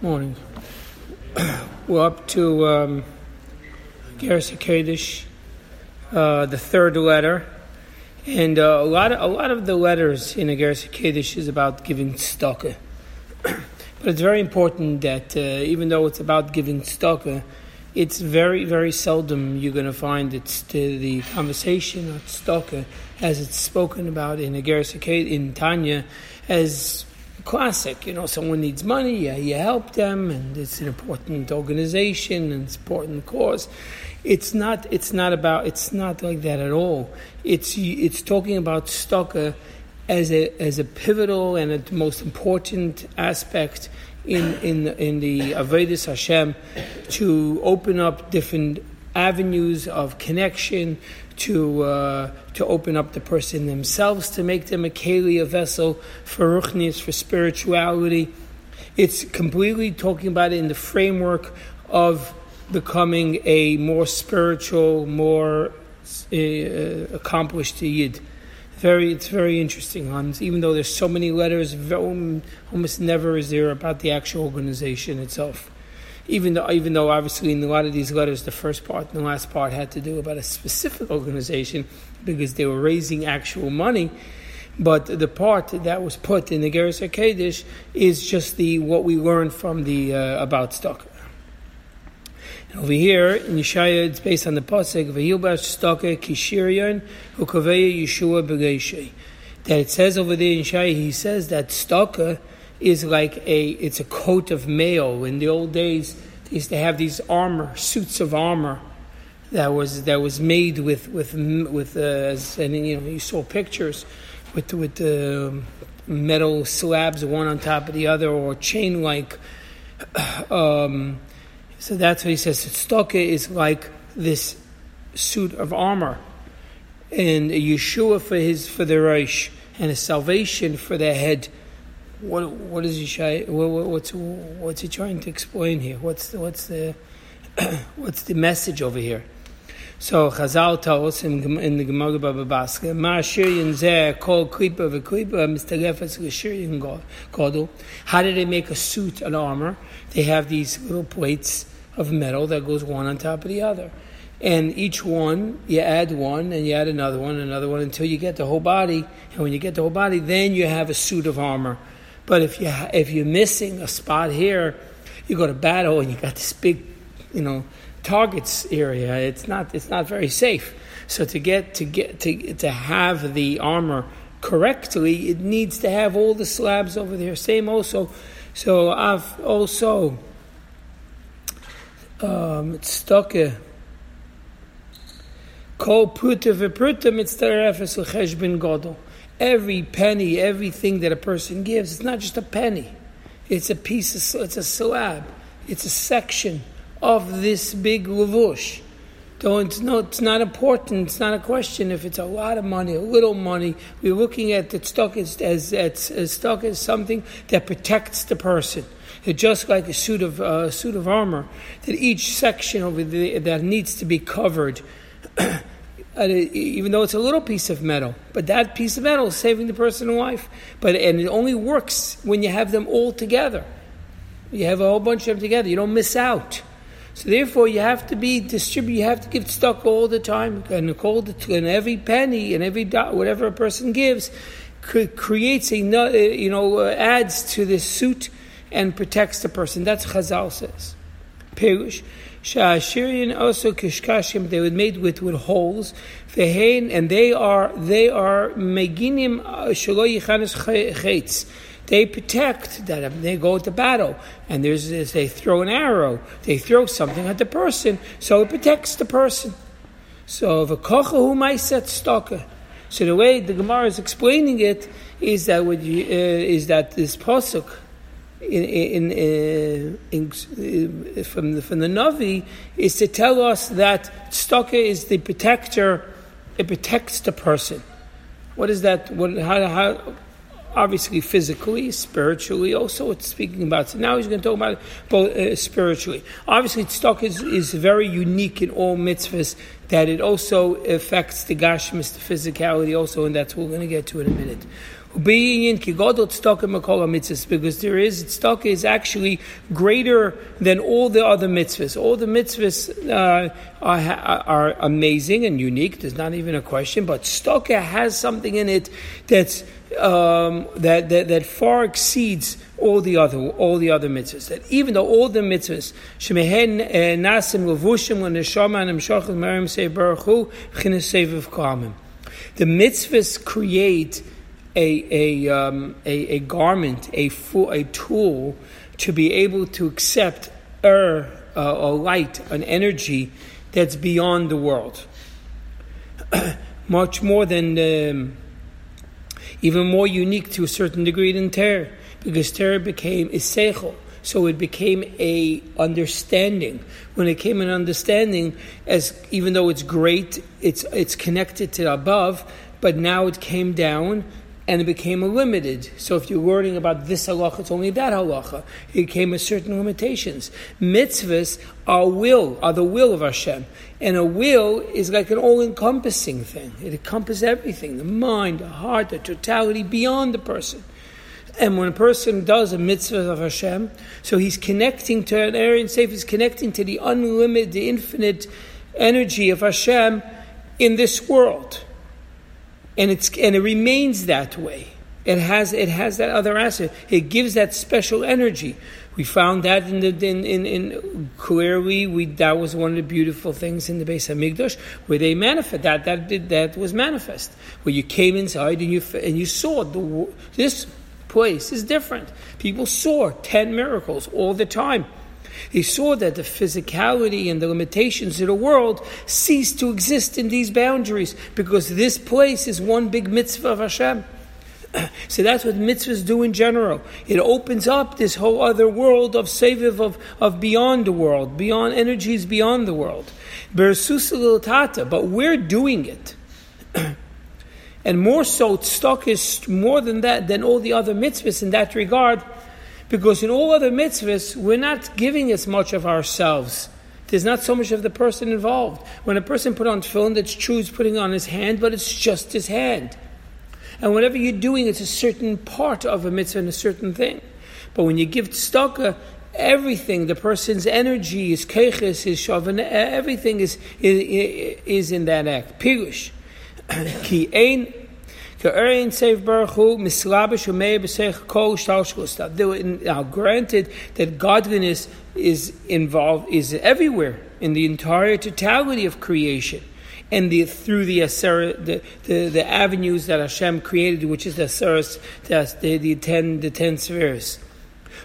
Morning. We're up to um, uh, the third letter, and uh, a lot of a lot of the letters in a Kaddish is about giving tzedakah. but it's very important that uh, even though it's about giving tzedakah, it's very very seldom you're going to find it's to the conversation of tzedakah as it's spoken about in a Gersa in Tanya as classic. You know, someone needs money, yeah, you help them, and it's an important organization and it's important cause. It's not. It's not about. It's not like that at all. It's it's talking about tzedakah as a as a pivotal and a most important aspect in in in the Avodas Hashem to open up different avenues of connection to uh, to open up the person themselves, to make them a keli, a vessel for ruchnius, for spirituality. It's completely talking about it in the framework of becoming a more spiritual, more uh, accomplished yid. Very, it's very interesting. Hans. Even though there's so many letters, almost never is there about the actual organization itself even though even though obviously in a lot of these letters the first part and the last part had to do about a specific organization because they were raising actual money. But the part that was put in the Geras Kaddish is just the what we learned from the uh, about stock. Over here in Yeshaya, it's based on the pasuk "V'yilbash tzedakah kishirion ukaveya Yeshua b'geishay." That it says over there in Yeshaya, he says that tzedakah is like a it's a coat of mail. In the old days, they used to have these armor suits of armor that was that was made with with with uh, and you know you saw pictures with with the um, metal slabs one on top of the other or chain like. Um, so that's what he says. Tzedakah is like this suit of armor, and Yeshua for his for the Reish, and a salvation for the head what what is he shy? What, what's what's he trying to explain here? What's the, what's the what's the message over here? So Chazal tells us in, in the Gemara Baba Basra, Ma Shiryan Zeh Kol Klipa V'Klipa Mistalefes L'Shiryan Kodol. How did they make a suit, an armor? They have these little plates of metal that goes one on top of the other. And each one, you add one, and you add another one, another one, until you get the whole body. And when you get the whole body, then you have a suit of armor. But if you if you're missing a spot here, you go to battle and you got this big, you know, targets area. It's not it's not very safe. So to get to get to to have the armor correctly, it needs to have all the slabs over there. Same also. So I've also um, it's stuck. Kol puta v'pruta mitzdarefes l'cheshbon godol every penny, everything that a person gives, it's not just a penny. It's a piece of, it's a slab. It's a section of this big lavush. Don't, no, it's not important. It's not a question if it's a lot of money, a little money. We're looking at the stock as, as, as, as stock as something that protects the person. It's just like a suit of uh, suit of armor, that each section over there that needs to be covered even though it's a little piece of metal, but that piece of metal is saving the person a life. But and it only works when you have them all together. You have a whole bunch of them together. You don't miss out. So therefore, you have to be distribute. You have to give stock all the time, and and every penny and every dot, whatever a person gives, creates a you know uh, adds to this suit and protects the person. That's Chazal says. Perush. Sha'ashirian also kishkashim, they were made with, with holes. Vehein, and they are, they are meginim uh, shalo chetz. They protect that they go to battle, and there's they throw an arrow, they throw something at the person, so it protects the person. So might set stalker. So the way the Gemara is explaining it is that you, uh, is that this pasuk in, in, in, from the, from the Navi is to tell us that tzedakah is the protector. It protects the person. What is that? What, how, how, obviously physically, spiritually. Also, it's speaking about. So now he's going to talk about both uh, spiritually. Obviously, tzedakah is, is very unique in all mitzvahs. That it also affects the gashmis, the physicality, also, and that's what we're going to get to in a minute. Being in kigodot tzedakah makola mitzvahs, because there is tzedakah is actually greater than all the other mitzvahs. All the mitzvahs uh, are, are amazing and unique. There's not even a question. But tzedakah has something in it that's um, that, that that far exceeds all the other all the other mitzvahs. That even though all the mitzvahs shemehen eh, nasim levushim l'neshama and imshachim merim say baruch hu kamim. The mitzvahs create a, a, um, a, a, garment, a, fu- a tool to be able to accept er, uh, a light, an energy that's beyond the world. Much more than, um, even more unique to a certain degree than Torah, because Torah became a seichel. So it became a understanding. When it came an understanding, as even though it's great, it's it's connected to above, but now it came down and it became a limited. So if you're learning about this halacha, it's only that halacha. It came with certain limitations. Mitzvahs are will, are the will of Hashem. And a will is like an all-encompassing thing. It encompasses everything, the mind, the heart, the totality beyond the person. And when a person does a mitzvah of Hashem, so he's connecting to an area and safe, he's connecting to the unlimited, the infinite energy of Hashem in this world and it's and it remains that way. It has it has that other aspect. It gives that special energy. We found that in the in in, in clearly we that was one of the beautiful things in the base of Hamikdash where they manifest that that did, that was manifest where you came inside and you and you saw the this place is different. People saw ten miracles all the time. He saw that the physicality and the limitations of the world cease to exist in these boundaries because this place is one big mitzvah of Hashem. So that's what mitzvahs do in general. It opens up this whole other world of saviv of, of beyond the world, beyond energies beyond the world. But we're doing it. and more so, stock is more than that, than all the other mitzvahs in that regard. Because in all other mitzvahs, we're not giving as much of ourselves. There's not so much of the person involved. When a person put on tefillin, that's true, he's putting on his hand, but it's just his hand. And whatever you're doing, it's a certain part of a mitzvah and a certain thing. But when you give tzedakah, everything, the person's energy, his keches, his shavan, everything is, is, is in that act. Pirush. Ki ein now, granted that godliness is involved, is everywhere in the entire totality of creation. And the, through the, the, the, the avenues that Hashem created, which is the the, the, ten, the ten spheres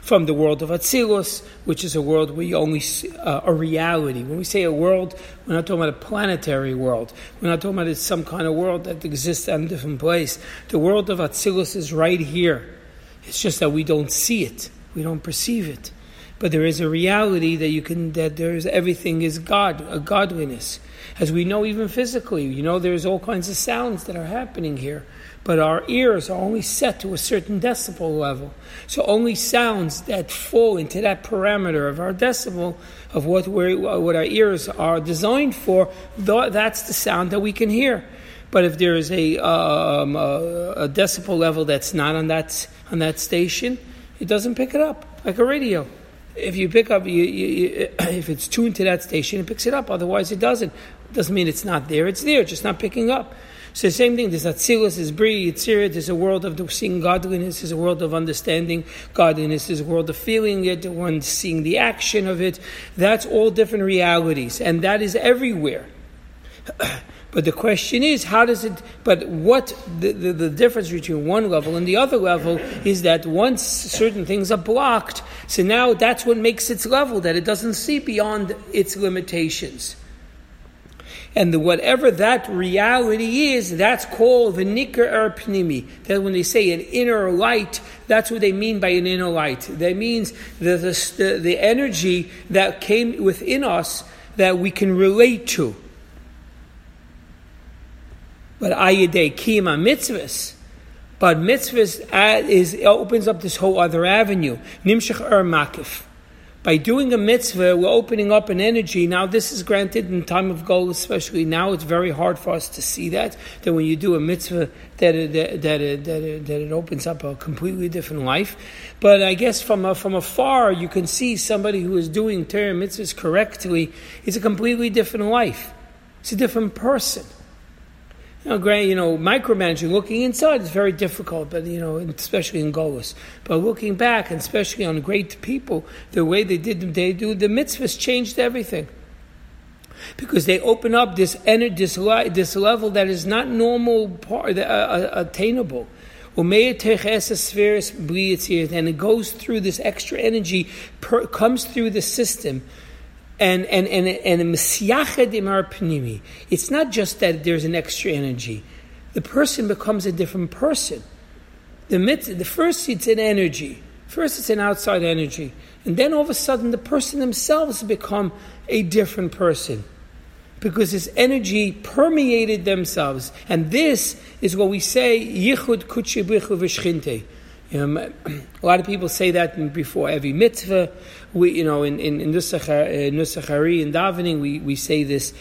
from the world of Atzilus, which is a world where only see uh, a reality. When we say a world, we're not talking about a planetary world. We're not talking about some kind of world that exists in a different place. The world of Atzilus is right here. It's just that we don't see it, we don't perceive it. But there is a reality that you can that there is everything is God, a godliness. As we know even physically, you know there's all kinds of sounds that are happening here but our ears are only set to a certain decibel level. So only sounds that fall into that parameter of our decibel of what we what our ears are designed for, that's the sound that we can hear. But if there is a, um, a, a decibel level that's not on that on that station, it doesn't pick it up like a radio. If you pick up, you, you, if it's tuned to that station, it picks it up. Otherwise, it doesn't. Doesn't mean it's not there. It's there, just not picking up. So the same thing, there's Atzilus, there's Bri, Yitzir, there's a world of seeing godliness, there's a world of understanding godliness, there's a world of feeling it, one seeing the action of it. That's all different realities, and that is everywhere. But the question is, how does it, but what the, the, the, difference between one level and the other level is that once certain things are blocked, so now that's what makes its level, that it doesn't see beyond its limitations. And whatever that reality is, that's called the nikar er pnimi. That when they say an inner light, that's what they mean by an inner light. That means the, the, the energy that came within us that we can relate to. But ayidei kima mitzvahs. But mitzvahs is opens up this whole other avenue. Nimshach er makif By doing a mitzvah, we're opening up an energy. Now, this is granted in time of goal, especially now. It's very hard for us to see that. That when you do a mitzvah, that it, that it, that it, that it opens up a completely different life. But I guess from a, from afar, you can see somebody who is doing Torah mitzvahs correctly. It's a completely different life. It's a different person. You know, you know, micromanaging, looking inside is very difficult, but you know, especially in Golos. But looking back, and especially on great people, the way they did, they do the mitzvahs changed everything because they open up this energy, this, this level that is not normal, part, uh, uh, attainable. And it goes through this extra energy, per, comes through the system and and and and panimi. It's not just that there's an extra energy. The person becomes a different person. The mit, the first it's an energy. First it's an outside energy, and then all of a sudden the person themselves become a different person because this energy permeated themselves, and this is what we say yichud kuchibichu v'shchinte. Um, a lot of people say that before every mitzvah. We, you know, in in, in Nusach Hari in davening, we, we say this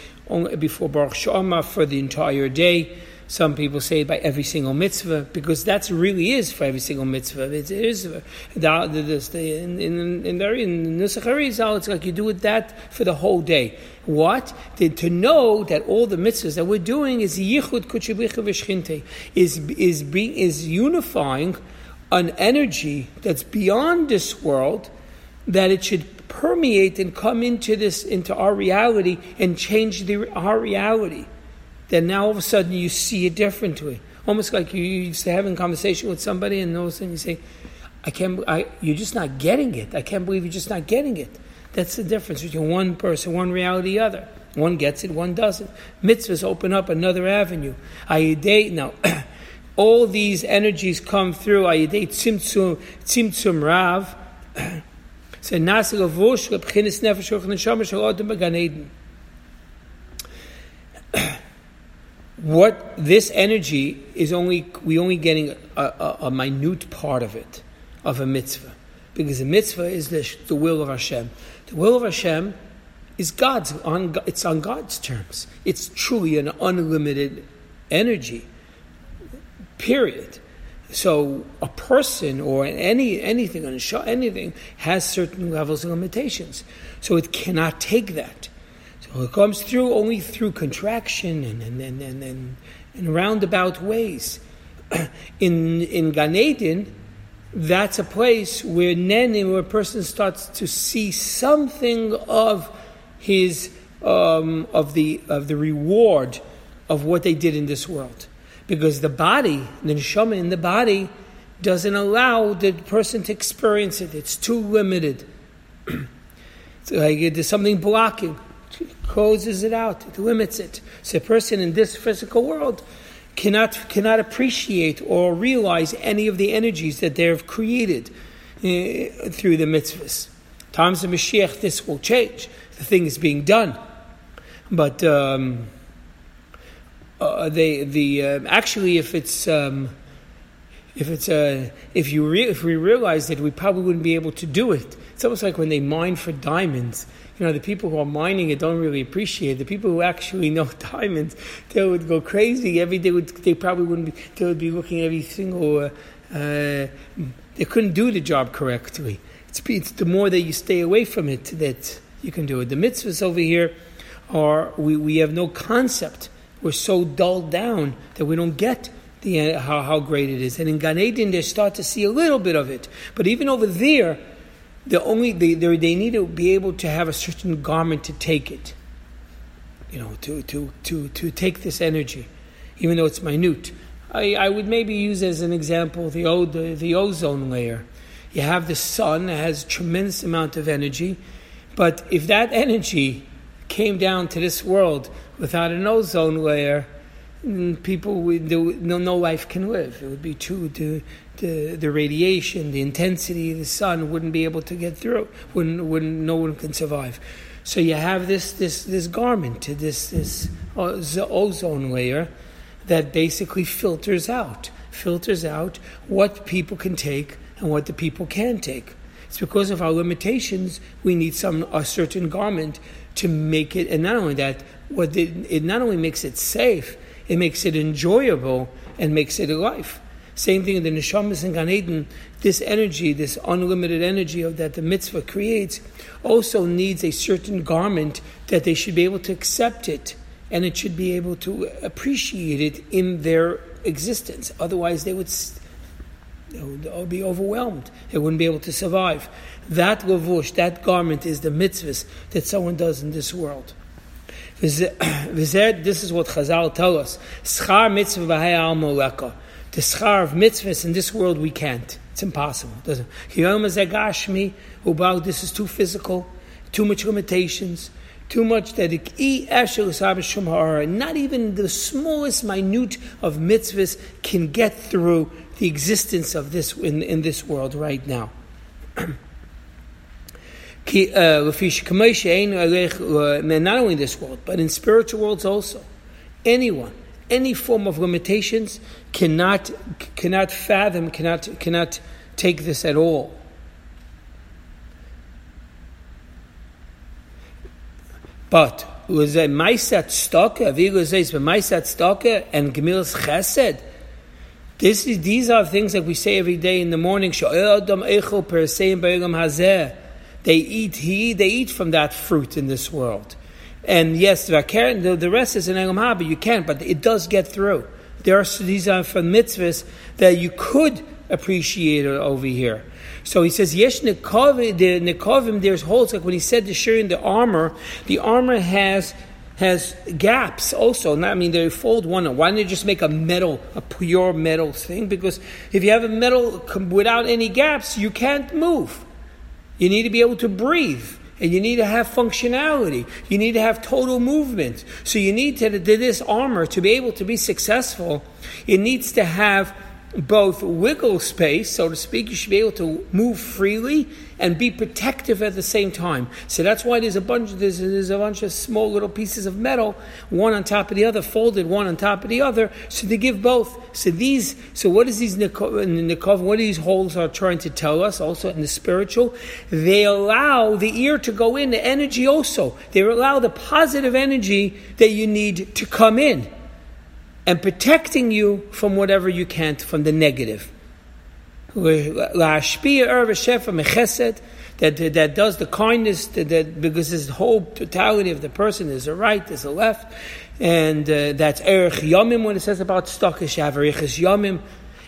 before Baruch She'amar for the entire day. Some people say by every single mitzvah because that really is for every single mitzvah. It is in in in, in, in Nusach it's like you do it that for the whole day. What? To know that all the mitzvahs that we're doing is yichud kuchibicha is is being is unifying an energy that's beyond this world, that it should permeate and come into this into our reality and change the, our reality. Then now all of a sudden you see it differently, almost like you used to having a conversation with somebody, and all of a sudden you say, "I can't, I, you're just not getting it. I can't believe you're just not getting it." That's the difference between one person, one reality, the other. One gets it, one doesn't. Mitzvahs open up another avenue. I date now. all these energies come through ayidei tzimtzum tzimtzum rav. So nasig avosh lebchinis nefesh och neshama shel adam What this energy is only we only getting a, a, a, minute part of it of a mitzvah because a mitzvah is the, the will of Hashem. The will of Hashem is God's on it's on God's terms. It's truly an unlimited energy period. So a person or any anything anything has certain levels of limitations. So it cannot take that. So it comes through only through contraction and and and and, and, and roundabout ways. in in Gan Eden, that's a place where then where a person starts to see something of his um, of the of the reward of what they did in this world because the body, the neshama in the body, doesn't allow the person to experience it. It's too limited. it's like there's something blocking. It closes it out. It limits it. So a person in this physical world cannot cannot appreciate or realize any of the energies that they have created uh, through the mitzvahs. Times of Mashiach, this will change. The thing is being done, but. Um, uh, they the uh, actually if it's um, if it's uh, if you re- if we realize it, we probably wouldn't be able to do it. It's almost like when they mine for diamonds. You know, the people who are mining it don't really appreciate it. The people who actually know diamonds, they would go crazy. Every day would they probably wouldn't be. They would be looking at every single. Uh, uh, they couldn't do the job correctly. It's, it's the more that you stay away from it that you can do it. The mitzvahs over here are we, we have no concept we're so dulled down that we don't get the, uh, how, how great it is. And in Gan Eden, they start to see a little bit of it. But even over there, the only they, they, need to be able to have a certain garment to take it. You know, to, to, to, to take this energy, even though it's minute. I, I would maybe use as an example the, o, the, the ozone layer. You have the sun that has tremendous amount of energy, but if that energy came down to this world without an ozone layer, mm, people would, no, no life can live. It would be too the, the, the radiation, the intensity the sun wouldn't be able to get through. Wouldn't, wouldn't no one can survive. So you have this this this garment, this this ozone layer that basically filters out filters out what people can take and what the people can take. It's because of our limitations, we need some a certain garment to make it. And not only that, what it, it not only makes it safe, it makes it enjoyable and makes it alive. Same thing in the neshamas and Gan Eden. This energy, this unlimited energy of, that the mitzvah creates, also needs a certain garment that they should be able to accept it, and it should be able to appreciate it in their existence. Otherwise, they would, they would be overwhelmed. They wouldn't be able to survive. That lavush, that garment, is the mitzvahs that someone does in this world. This is what Chazal tell us. Schar mitzvah al the schar of mitzvahs in this world we can't. It's impossible. Doesn't this is too physical, too much limitations, too much that not even the smallest minute of mitzvahs can get through the existence of this in, in this world right now. Uh, eh, uh, uh not only this world, but in spiritual worlds also. Anyone any form of limitations cannot, cannot fathom, cannot, cannot take this at all. But was a Maisat Stocker, Vigo says, Maisat Stocker and Gemil's Chesed. This is, these are things that we say every day in the morning. They eat, he, they eat from that fruit in this world. And yes, the, the rest is an Elam Haba, you can't, but it does get through. There are these are from mitzvahs that you could appreciate over here. So he says, Yesh Nikovim, the Nikovim, there's holes, like when he said the shirin, the armor, the armor has has gaps also. Not, I mean, they fold one. Why don't they just make a metal, a pure metal thing? Because if you have a metal without any gaps, you can't move. You need to be able to breathe and you need to have functionality. You need to have total movement. So you need to, do this armor to be able to be successful. It needs to have both wiggle space, so to speak. You should be able to move freely and be protective at the same time. So that's why there's a bunch. There's, there's a bunch of small little pieces of metal, one on top of the other, folded one on top of the other. So they give both. So these. So what is these nikov? What these holes are trying to tell us? Also in the spiritual, they allow the ear to go in, the energy also. They allow the positive energy that you need to come in and protecting you from whatever you can't, from the negative. That, that does the kindness, that, that because the whole totality of the person is a right, there's a left, and uh, that's Erech Yomim when it says about Stockish, Averichas Yomim,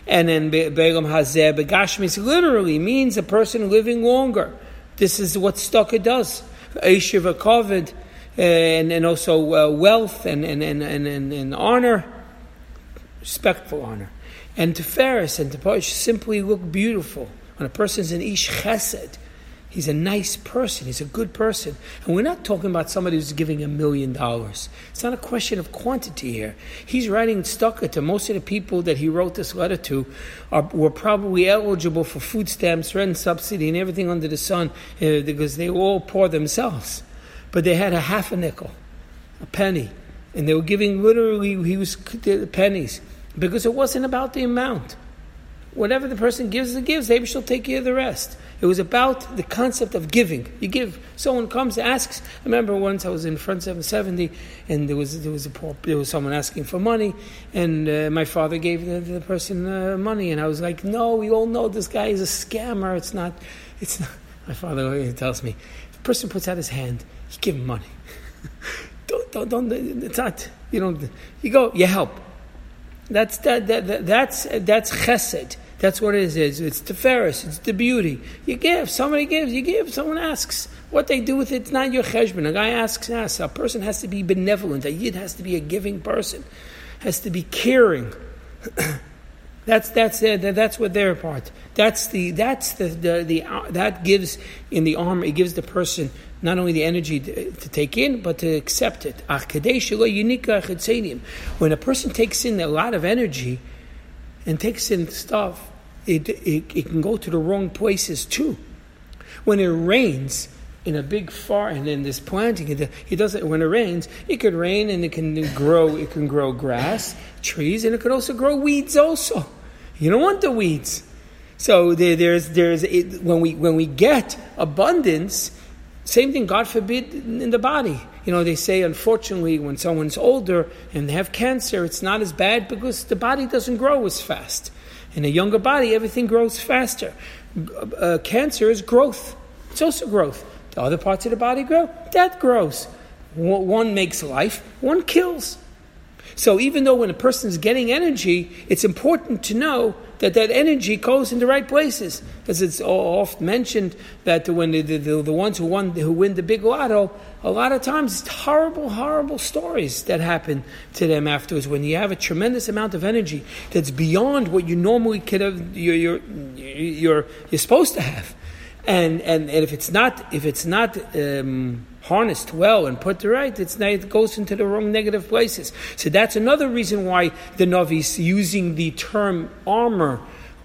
and then Be'elam Hazeh Begashmis literally means a person living longer. This is what Stocker does. Eshiv Kovid, and, and also uh, wealth and, and, and, and, and honor respectful honor. And to Ferris and to Posh simply look beautiful. When a person's an Ish Chesed, he's a nice person, he's a good person. And we're not talking about somebody who's giving a million dollars. It's not a question of quantity here. He's writing to most of the people that he wrote this letter to are, were probably eligible for food stamps, rent subsidy, and everything under the sun uh, because they were all poor themselves. But they had a half a nickel, a penny, and they were giving literally he was pennies because it wasn't about the amount. Whatever the person gives, it gives. Maybe she'll take care of the rest. It was about the concept of giving. You give. Someone comes, asks. I remember once I was in front 770, and there was there was a poor, there was someone asking for money, and uh, my father gave the, the person uh, money, and I was like, "No, we all know this guy is a scammer. It's not. It's not." My father tells me, if a person puts out his hand, you give him money. don't, don't. It's not. You don't. You go. You help. That's that, that, that, that's that's chesed. That's what it is. It's the ferris. It's the beauty. You give. Somebody gives. You give. Someone asks. What they do with it, it's not your cheshbon. A guy asks, asks. A person has to be benevolent. A yid has to be a giving person. Has to be caring. that's that's uh, that's what their part. That's the that's the the, the uh, that gives in the armor. It gives the person not only the energy to, to take in, but to accept it. Ah, when a person takes in a lot of energy and takes in stuff, it, it, it can go to the wrong places too. When it rains, in a big farm and then this planting it doesn't when it rains it could rain and it can grow it can grow grass trees and it could also grow weeds also you don't want the weeds So there, there's, there's it, when, we, when we get abundance, same thing, God forbid, in the body. You know, they say, unfortunately, when someone's older and they have cancer, it's not as bad because the body doesn't grow as fast. In a younger body, everything grows faster. Uh, cancer is growth. It's also growth. The other parts of the body grow. That grows. One makes life, one kills. So even though when a person is getting energy, it's important to know that that energy goes in the right places. Because it's often mentioned that when the, the, the, ones who, won, who win the big lotto, a lot of times it's horrible, horrible stories that happen to them afterwards. When you have a tremendous amount of energy that's beyond what you normally could have, you're, you're, you're, you're supposed to have. And, and, and if it's not, if it's not um, harnessed well and put right, it's, it goes into the wrong negative places. So that's another reason why the Navi is using the term armor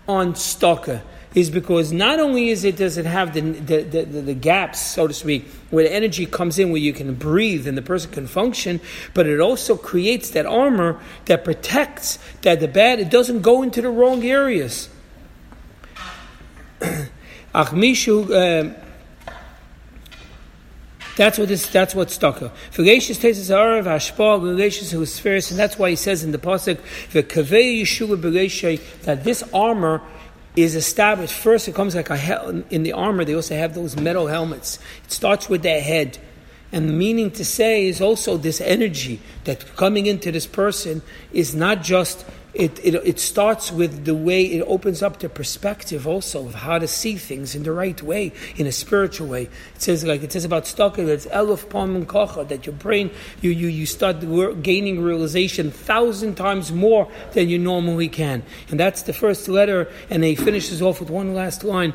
on stalker is because not only is it does it have the, the, the, the, gaps, so to speak, where the energy comes in where you can breathe and the person can function, but it also creates that armor that protects that the bad, it doesn't go into the wrong areas. Uh, that's what this, that's what's stucco. Vagacious tastes arav hashpah, vagacious who is fierce, and that's why he says in the pasuk, "V'kavei Yeshua that this armor is established. First, it comes like a hel- in the armor. They also have those metal helmets. It starts with their head. And the meaning to say is also this energy that coming into this person is not just it, it, it starts with the way it opens up the perspective also of how to see things in the right way, in a spiritual way. It says like it says about Stocker, it's elif palm kocha, that your brain you, you, you start gaining realization thousand times more than you normally can. And that's the first letter, and he finishes off with one last line.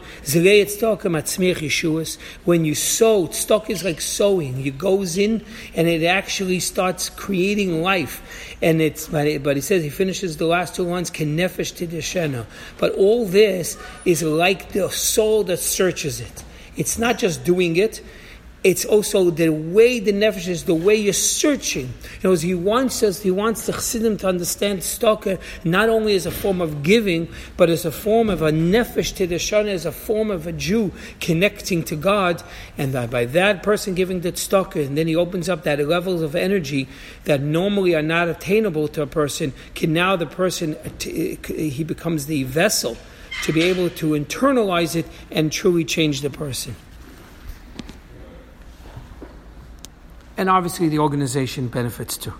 When you sow, stock is like sowing. It goes in and it actually starts creating life. And it's but he says he finishes the last two lines, Kenefesh Tideshena. But all this is like the soul that searches it. It's not just doing it, it's also the way the nefesh is, the way you're searching. You know, he wants us, he wants the chassidim to understand stalker not only as a form of giving, but as a form of a nefesh to the shana, as a form of a Jew connecting to God, and that by that person giving the stalker, and then he opens up that levels of energy that normally are not attainable to a person. Can now the person uh, uh, he becomes the vessel to be able to internalize it and truly change the person. And obviously the organization benefits too.